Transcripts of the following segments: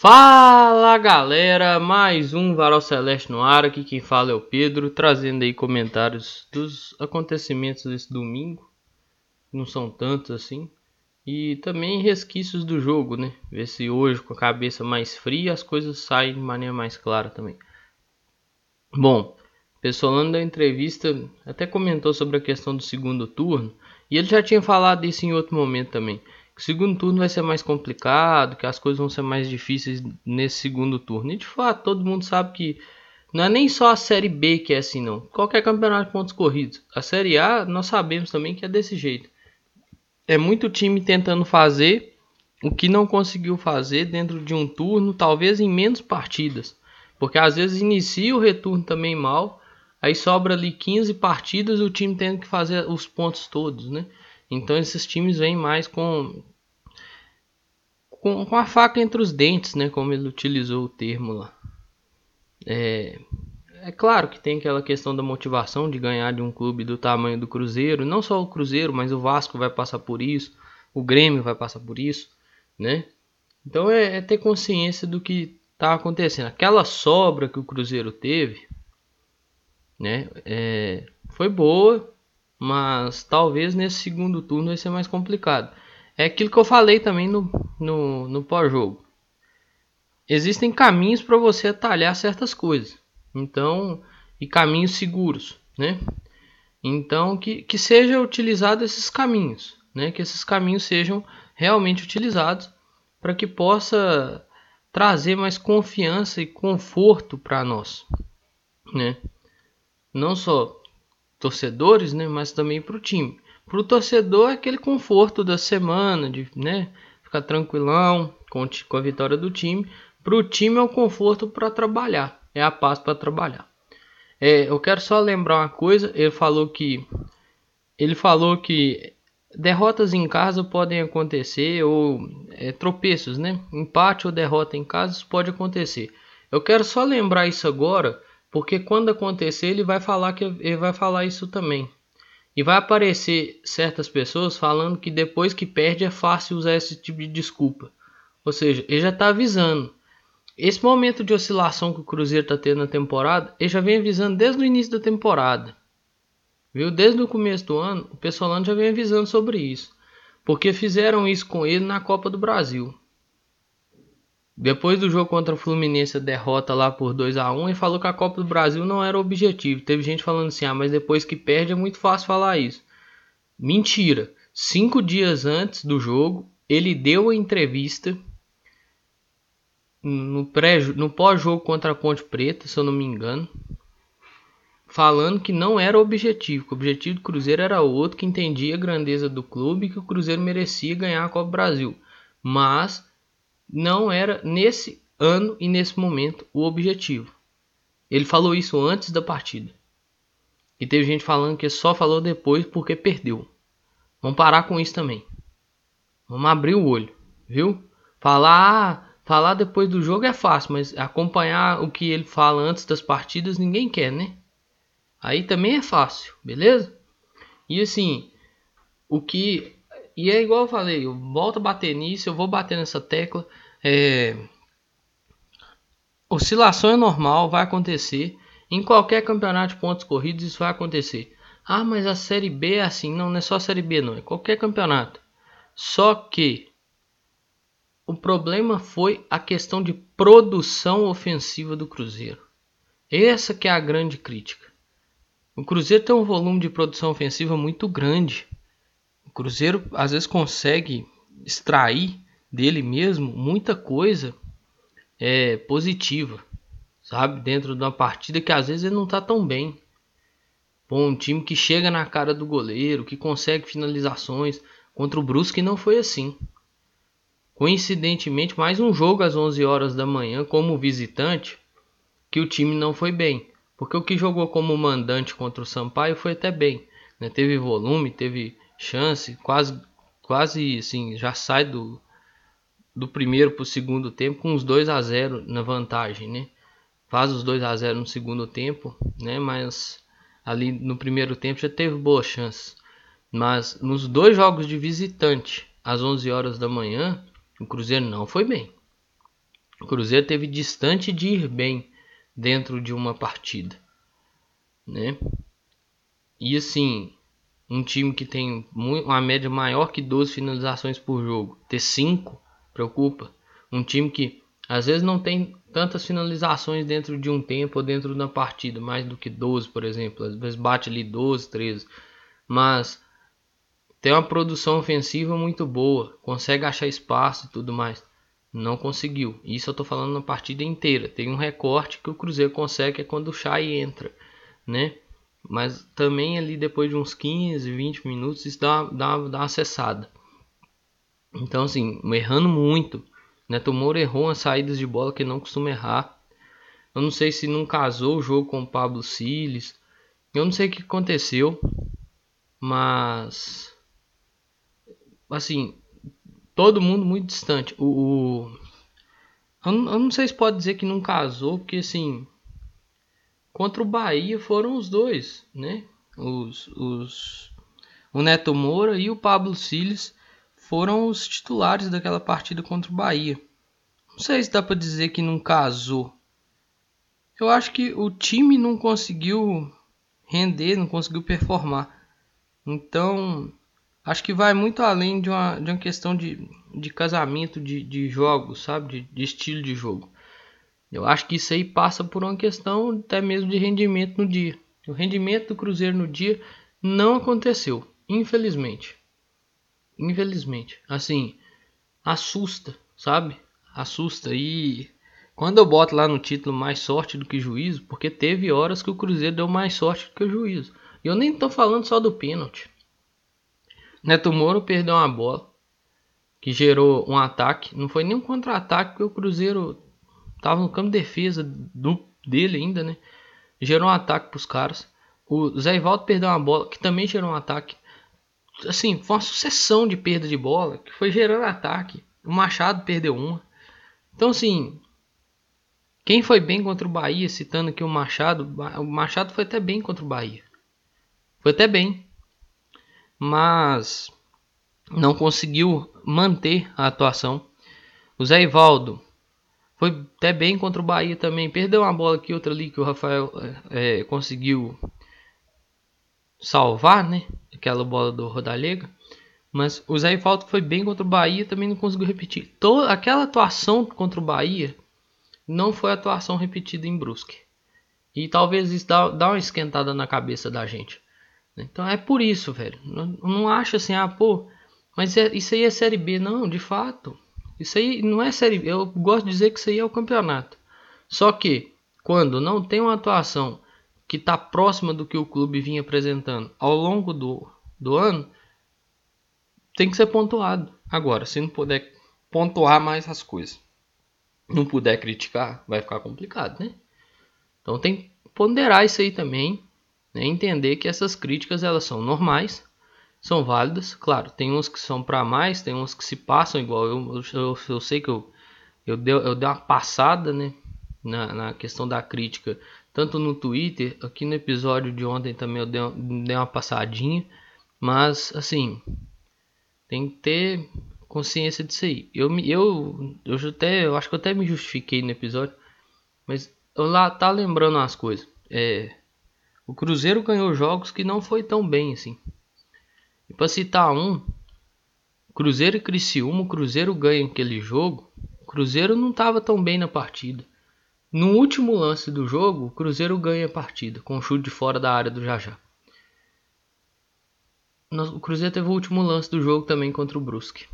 Fala galera, mais um Varal Celeste no ar, aqui quem fala é o Pedro, trazendo aí comentários dos acontecimentos desse domingo, não são tantos assim, e também resquícios do jogo, né? Ver se hoje com a cabeça mais fria as coisas saem de maneira mais clara também. Bom, o Pessolano da entrevista até comentou sobre a questão do segundo turno, e ele já tinha falado isso em outro momento também o segundo turno vai ser mais complicado, que as coisas vão ser mais difíceis nesse segundo turno. E de fato, todo mundo sabe que não é nem só a Série B que é assim, não. Qualquer campeonato de pontos corridos. A Série A, nós sabemos também que é desse jeito. É muito time tentando fazer o que não conseguiu fazer dentro de um turno, talvez em menos partidas. Porque às vezes inicia o retorno também mal, aí sobra ali 15 partidas e o time tendo que fazer os pontos todos, né? Então esses times vêm mais com com, com a faca entre os dentes, né? Como ele utilizou o termo lá. É, é claro que tem aquela questão da motivação de ganhar de um clube do tamanho do Cruzeiro. Não só o Cruzeiro, mas o Vasco vai passar por isso. O Grêmio vai passar por isso, né? Então é, é ter consciência do que está acontecendo. Aquela sobra que o Cruzeiro teve, né? É, foi boa, mas talvez nesse segundo turno vai ser mais complicado. É aquilo que eu falei também no, no, no pós-jogo. Existem caminhos para você atalhar certas coisas. Então, e caminhos seguros, né? Então, que, que seja utilizado esses caminhos, né? Que esses caminhos sejam realmente utilizados para que possa trazer mais confiança e conforto para nós, né? Não só torcedores, né, mas também para o time. Para o torcedor é aquele conforto da semana, de né, ficar tranquilão com, com a vitória do time. Para o time é o conforto para trabalhar, é a paz para trabalhar. É, eu quero só lembrar uma coisa, ele falou que ele falou que derrotas em casa podem acontecer ou é, tropeços, né? Empate ou derrota em casa pode acontecer. Eu quero só lembrar isso agora, porque quando acontecer ele vai falar que ele vai falar isso também. E vai aparecer certas pessoas falando que depois que perde é fácil usar esse tipo de desculpa. Ou seja, ele já está avisando. Esse momento de oscilação que o Cruzeiro está tendo na temporada, ele já vem avisando desde o início da temporada. Viu? Desde o começo do ano, o Pessolano já vem avisando sobre isso. Porque fizeram isso com ele na Copa do Brasil. Depois do jogo contra o Fluminense, a derrota lá por 2 a 1 e falou que a Copa do Brasil não era o objetivo. Teve gente falando assim: ah, mas depois que perde é muito fácil falar isso. Mentira. Cinco dias antes do jogo, ele deu a entrevista no, pré, no pós-jogo contra a Ponte Preta, se eu não me engano, falando que não era o objetivo, que o objetivo do Cruzeiro era outro, que entendia a grandeza do clube e que o Cruzeiro merecia ganhar a Copa do Brasil. Mas não era nesse ano e nesse momento o objetivo. Ele falou isso antes da partida. E teve gente falando que só falou depois porque perdeu. Vamos parar com isso também. Vamos abrir o olho, viu? Falar, falar depois do jogo é fácil, mas acompanhar o que ele fala antes das partidas ninguém quer, né? Aí também é fácil, beleza? E assim, o que e é igual eu falei, eu volto a bater nisso, eu vou bater nessa tecla. É... Oscilação é normal, vai acontecer. Em qualquer campeonato de pontos corridos isso vai acontecer. Ah, mas a Série B é assim. Não, não é só a Série B não, é qualquer campeonato. Só que o problema foi a questão de produção ofensiva do Cruzeiro. Essa que é a grande crítica. O Cruzeiro tem um volume de produção ofensiva muito grande. O Cruzeiro às vezes consegue extrair dele mesmo muita coisa é, positiva, sabe? Dentro de uma partida que às vezes ele não está tão bem. Bom, um time que chega na cara do goleiro, que consegue finalizações. Contra o Brusque não foi assim. Coincidentemente, mais um jogo às 11 horas da manhã como visitante, que o time não foi bem. Porque o que jogou como mandante contra o Sampaio foi até bem. Né? Teve volume, teve chance, quase, quase assim, já sai do, do primeiro para o segundo tempo com os 2 a 0 na vantagem, né? Faz os 2 a 0 no segundo tempo, né? Mas ali no primeiro tempo já teve boas chances. Mas nos dois jogos de visitante, às 11 horas da manhã, o Cruzeiro não foi bem. O Cruzeiro teve distante de ir bem dentro de uma partida, né? E assim, um time que tem uma média maior que 12 finalizações por jogo, ter 5 preocupa. Um time que às vezes não tem tantas finalizações dentro de um tempo ou dentro da partida, mais do que 12, por exemplo. Às vezes bate ali 12, 13. Mas tem uma produção ofensiva muito boa, consegue achar espaço e tudo mais. Não conseguiu. Isso eu tô falando na partida inteira. Tem um recorte que o Cruzeiro consegue é quando o Chay entra, né? Mas também ali depois de uns 15, 20 minutos isso dá, dá, dá uma cessada. Então assim, errando muito. Neto Moura errou umas saídas de bola que não costuma errar. Eu não sei se não casou o jogo com o Pablo Siles. Eu não sei o que aconteceu. Mas assim, todo mundo muito distante. O, o eu, não, eu, não sei se pode dizer que não casou, porque assim, contra o Bahia foram os dois, né? Os, os, o Neto Moura e o Pablo Siles foram os titulares daquela partida contra o Bahia. Não sei se dá para dizer que não casou. Eu acho que o time não conseguiu render, não conseguiu performar. Então, acho que vai muito além de uma, de uma questão de, de casamento de, de jogos, sabe? De, de estilo de jogo. Eu acho que isso aí passa por uma questão até mesmo de rendimento no dia. O rendimento do Cruzeiro no dia não aconteceu, infelizmente. Infelizmente. Assim, assusta, sabe? Assusta. E quando eu boto lá no título mais sorte do que juízo, porque teve horas que o Cruzeiro deu mais sorte do que o juízo. E eu nem tô falando só do pênalti. Neto Moro perdeu uma bola que gerou um ataque. Não foi nem um contra-ataque, porque o Cruzeiro tava no campo de defesa do, dele ainda, né? Gerou um ataque para os caras. O Zé Ivaldo perdeu uma bola que também gerou um ataque. Assim, foi uma sucessão de perda de bola que foi gerando ataque. O Machado perdeu uma. Então, assim, quem foi bem contra o Bahia, citando aqui o Machado, o Machado foi até bem contra o Bahia. Foi até bem mas não conseguiu manter a atuação. O Zé Ivaldo foi até bem contra o Bahia também. Perdeu uma bola aqui, outra ali que o Rafael é, conseguiu salvar, né? Aquela bola do Rodalega. Mas o Zé Ivaldo foi bem contra o Bahia também não conseguiu repetir. Toda aquela atuação contra o Bahia não foi atuação repetida em Brusque. E talvez isso dá, dá uma esquentada na cabeça da gente. Então é por isso, velho. Não, não acha assim, ah, pô, mas é, isso aí é Série B. Não, de fato. Isso aí não é Série. Eu gosto de dizer que isso aí é o campeonato. Só que, quando não tem uma atuação que está próxima do que o clube vinha apresentando ao longo do, do ano, tem que ser pontuado. Agora, se não puder pontuar mais as coisas, não puder criticar, vai ficar complicado, né? Então tem que ponderar isso aí também né? Entender que essas críticas elas são normais, são válidas. Claro, tem uns que são para mais, tem uns que se passam igual. Eu, eu, eu sei que eu, eu, dei, eu dei uma passada né? na, na questão da crítica, tanto no Twitter, aqui no episódio de ontem também eu dei, dei uma passadinha. Mas, assim, tem que ter consciência disso aí. Eu, eu, eu, até, eu acho que eu até me justifiquei no episódio, mas eu lá tá lembrando as coisas. É, o Cruzeiro ganhou jogos que não foi tão bem assim. E para citar um, Cruzeiro e Criciúma, o Cruzeiro ganha aquele jogo. O Cruzeiro não estava tão bem na partida. No último lance do jogo, o Cruzeiro ganha a partida com um chute de fora da área do Jajá. O Cruzeiro teve o último lance do jogo também contra o Brusque.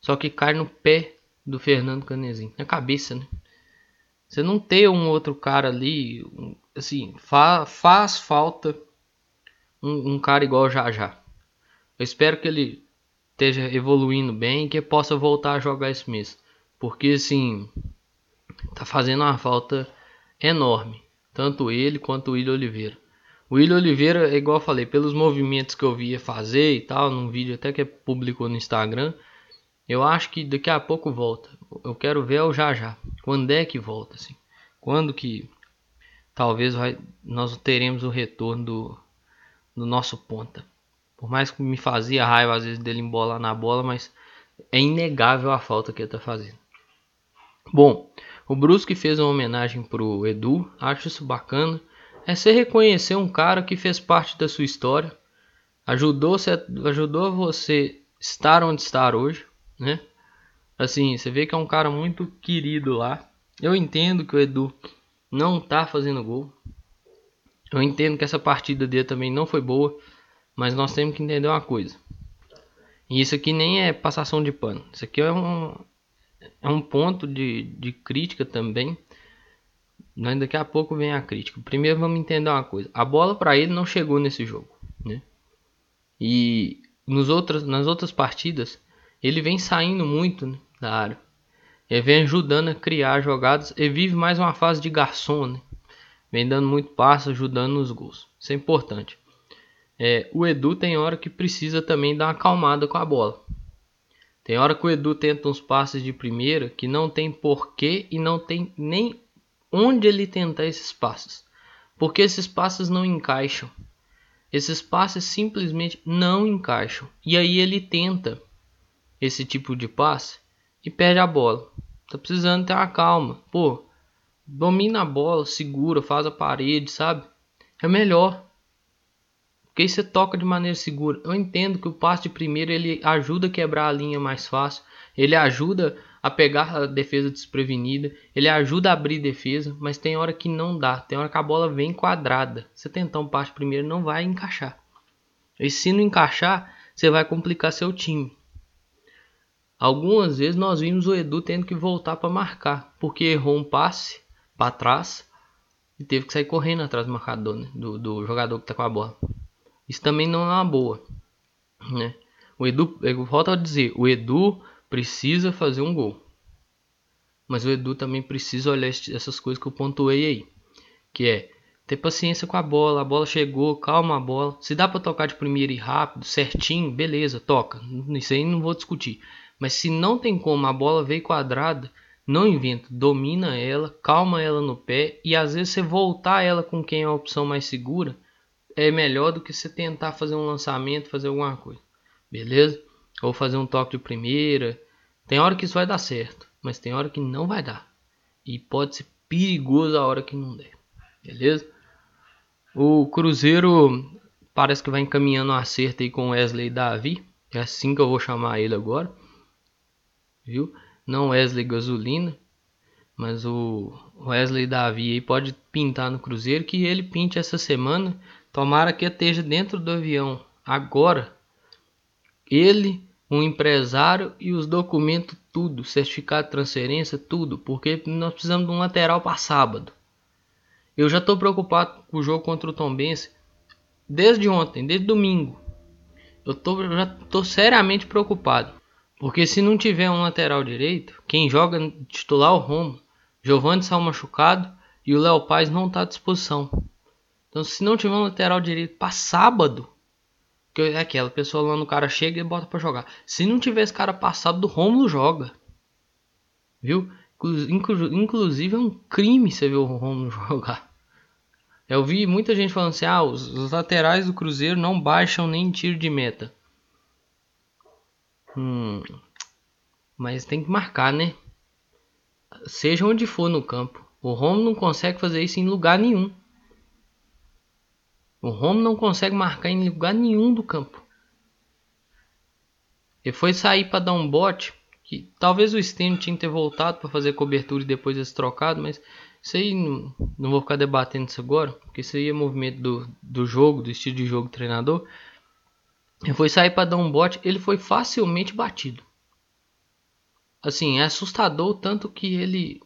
Só que cai no pé do Fernando Canezinho, na cabeça, né? Você não ter um outro cara ali, assim, fa faz falta um, um, cara igual já já. Eu espero que ele esteja evoluindo bem e que possa voltar a jogar esse mês. Porque assim, tá fazendo uma falta enorme. Tanto ele quanto o William Oliveira. O William Oliveira, igual eu falei, pelos movimentos que eu via fazer e tal, num vídeo até que publicou no Instagram, eu acho que daqui a pouco volta. Eu quero ver o já já. Quando é que volta, assim? Quando que talvez vai, nós teremos o retorno do, do nosso ponta? Por mais que me fazia raiva às vezes dele embolar na bola, mas é inegável a falta que ele tá fazendo. Bom, o Brusque fez uma homenagem pro Edu, acho isso bacana. É você reconhecer um cara que fez parte da sua história, ajudou, ajudou você estar onde está hoje, né? Assim, você vê que é um cara muito querido lá. Eu entendo que o Edu não tá fazendo gol. Eu entendo que essa partida dele também não foi boa, mas nós temos que entender uma coisa. E isso aqui nem é passação de pano. Isso aqui é um, é um ponto de, de crítica também. Mas daqui a pouco vem a crítica. Primeiro vamos entender uma coisa. A bola para ele não chegou nesse jogo, né? E nos outras, nas outras partidas ele vem saindo muito né, da área. Ele vem ajudando a criar jogadas e vive mais uma fase de garçom, né? Vem dando muito passo, ajudando nos gols. Isso é importante. É, o Edu tem hora que precisa também dar uma acalmada com a bola. Tem hora que o Edu tenta uns passes de primeira que não tem porquê e não tem nem onde ele tentar esses passes. Porque esses passes não encaixam. Esses passes simplesmente não encaixam. E aí ele tenta esse tipo de passe e perde a bola. Tá precisando ter uma calma. Pô, domina a bola, segura, faz a parede, sabe? É melhor. Porque aí você toca de maneira segura. Eu entendo que o passe de primeiro ele ajuda a quebrar a linha mais fácil. Ele ajuda a pegar a defesa desprevenida. Ele ajuda a abrir defesa. Mas tem hora que não dá. Tem hora que a bola vem quadrada. Você tentar um passe primeiro não vai encaixar. E se não encaixar, você vai complicar seu time. Algumas vezes nós vimos o Edu tendo que voltar para marcar. Porque errou um passe para trás. E teve que sair correndo atrás do marcador, né? do, do jogador que está com a bola. Isso também não é uma boa, né? O Edu, eu volto a dizer, o Edu precisa fazer um gol. Mas o Edu também precisa olhar essas coisas que eu pontuei aí, que é ter paciência com a bola, a bola chegou, calma a bola. Se dá para tocar de primeira e rápido, certinho, beleza, toca. Isso aí não vou discutir. Mas se não tem como, a bola veio quadrada, não inventa, domina ela, calma ela no pé e às vezes você voltar ela com quem é a opção mais segura é melhor do que você tentar fazer um lançamento, fazer alguma coisa. Beleza? Ou fazer um toque de primeira. Tem hora que isso vai dar certo, mas tem hora que não vai dar. E pode ser perigoso a hora que não der. Beleza? O Cruzeiro parece que vai encaminhando um acerto aí com Wesley Davi. É assim que eu vou chamar ele agora. Viu? Não Wesley Gasolina. Mas o Wesley Davi aí pode pintar no Cruzeiro. Que ele pinte essa semana. Tomara que esteja dentro do avião agora. Ele, o empresário e os documentos, tudo, certificado de transferência, tudo, porque nós precisamos de um lateral para sábado. Eu já estou preocupado com o jogo contra o Tombense desde ontem, desde domingo. Eu tô, já estou seriamente preocupado. Porque se não tiver um lateral direito, quem joga titular é o Romo. Giovanni saiu machucado e o Léo Paz não está à disposição. Então, se não tiver um lateral direito para sábado, que é aquela pessoa lá no cara chega e bota para jogar. Se não tiver esse cara passado do Romulo joga. Viu? Inclusive é um crime você ver o Romulo jogar. Eu vi muita gente falando assim: ah, os, os laterais do Cruzeiro não baixam nem tiro de meta. Hum, mas tem que marcar, né? Seja onde for no campo. O Romulo não consegue fazer isso em lugar nenhum. O Romo não consegue marcar em lugar nenhum do campo. Ele foi sair para dar um bote. Que talvez o Stênio tinha que ter voltado para fazer cobertura e depois esse trocado, mas isso aí não, não, vou ficar debatendo isso agora, porque isso aí é movimento do, do jogo, do estilo de jogo do treinador. Ele foi sair para dar um bote, ele foi facilmente batido. Assim, é assustador tanto que ele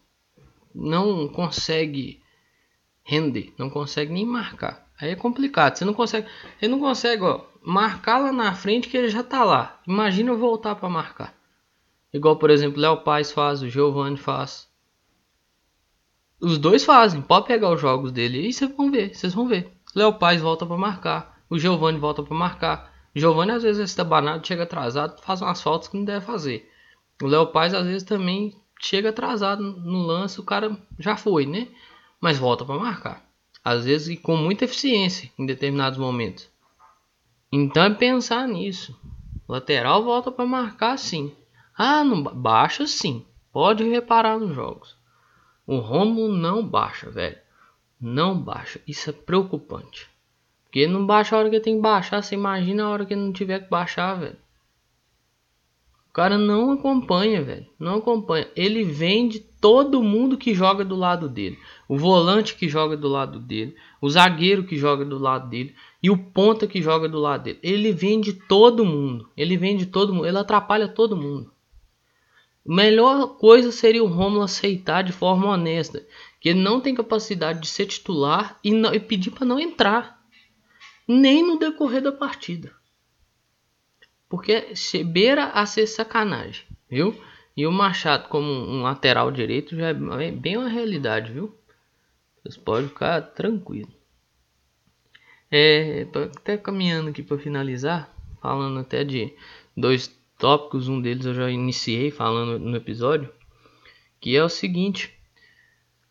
não consegue render, não consegue nem marcar. Aí é complicado. Você não consegue. Ele não consegue, ó, marcar lá na frente que ele já tá lá. Imagina eu voltar para marcar. Igual, por exemplo, Léo Paz faz, o Giovanni faz. Os dois fazem. Pode pegar os jogos dele e vocês vão ver. Vocês vão ver. Léo Paz volta para marcar. O Giovanni volta para marcar. O Giovanni às vezes está banado, chega atrasado, faz umas faltas que não deve fazer. O Léo Paz às vezes também chega atrasado no lance, o cara já foi, né? Mas volta para marcar às vezes com muita eficiência em determinados momentos. Então é pensar nisso. lateral volta para marcar sim. Ah, não baixa sim. Pode reparar nos jogos. O Romulo não baixa, velho. Não baixa. Isso é preocupante. Porque não baixa a hora que tem que baixar. Você imagina a hora que não tiver que baixar, velho. O cara não acompanha, velho. Não acompanha. Ele vende todo mundo que joga do lado dele. O volante que joga do lado dele. O zagueiro que joga do lado dele. E o ponta que joga do lado dele. Ele vende todo mundo. Ele vende todo mundo. Ele atrapalha todo mundo. Melhor coisa seria o Romulo aceitar de forma honesta que ele não tem capacidade de ser titular e, não, e pedir para não entrar nem no decorrer da partida. Porque beira a ser sacanagem, viu? E o Machado como um lateral direito já é bem uma realidade, viu? Vocês podem ficar tranquilo. É, até caminhando aqui para finalizar, falando até de dois tópicos, um deles eu já iniciei falando no episódio, que é o seguinte: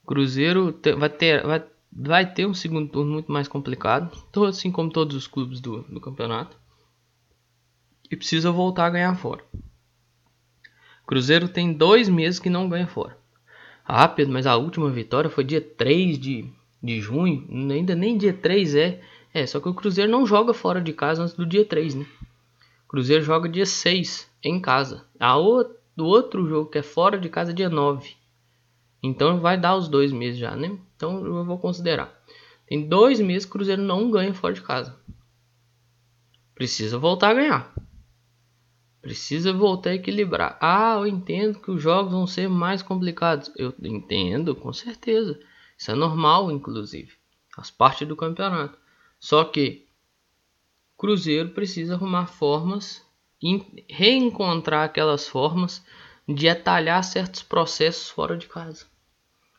Cruzeiro vai ter, vai, vai ter um segundo turno muito mais complicado, assim como todos os clubes do, do campeonato e precisa voltar a ganhar fora. Cruzeiro tem dois meses que não ganha fora. Ah, Pedro, mas a última vitória foi dia 3 de, de junho. Ainda nem dia 3 é. É, só que o Cruzeiro não joga fora de casa antes do dia 3, né? O Cruzeiro joga dia 6 em casa. A o, o outro jogo que é fora de casa é dia 9. Então vai dar os dois meses já, né? Então eu vou considerar. Tem dois meses que o Cruzeiro não ganha fora de casa. Precisa voltar a ganhar. Precisa voltar a equilibrar. Ah, eu entendo que os jogos vão ser mais complicados. Eu entendo, com certeza. Isso é normal, inclusive. Faz parte do campeonato. Só que Cruzeiro precisa arrumar formas reencontrar aquelas formas de atalhar certos processos fora de casa.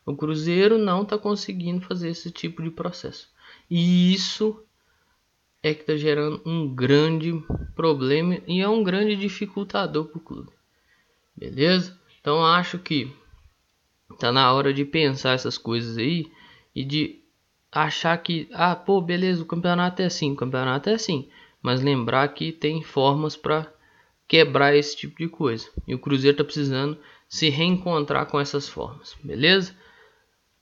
O Cruzeiro não está conseguindo fazer esse tipo de processo. E isso é que está gerando um grande problema e é um grande dificultador para o clube. Beleza? Então acho que tá na hora de pensar essas coisas aí e de achar que, ah, pô, beleza, o campeonato é assim, o campeonato é assim, mas lembrar que tem formas para quebrar esse tipo de coisa. E o Cruzeiro está precisando se reencontrar com essas formas, beleza?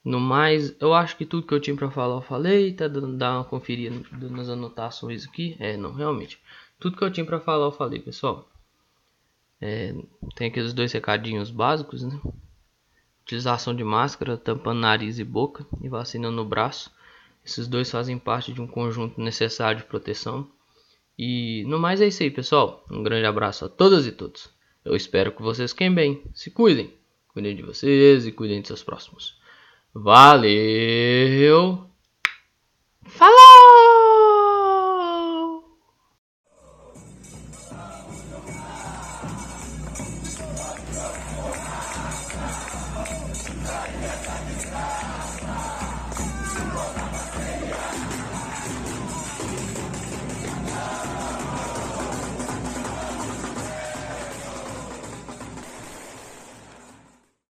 No mais, eu acho que tudo que eu tinha para falar eu falei, tá dando dar uma conferida nas anotações aqui. É, não, realmente. Tudo que eu tinha para falar eu falei, pessoal. É, tem aqueles dois recadinhos básicos, né? Utilização de máscara, tampando nariz e boca e vacina no braço. Esses dois fazem parte de um conjunto necessário de proteção. E no mais é isso aí, pessoal. Um grande abraço a todas e todos. Eu espero que vocês fiquem bem. Se cuidem. Cuidem de vocês e cuidem de seus próximos. Valeu! Falou!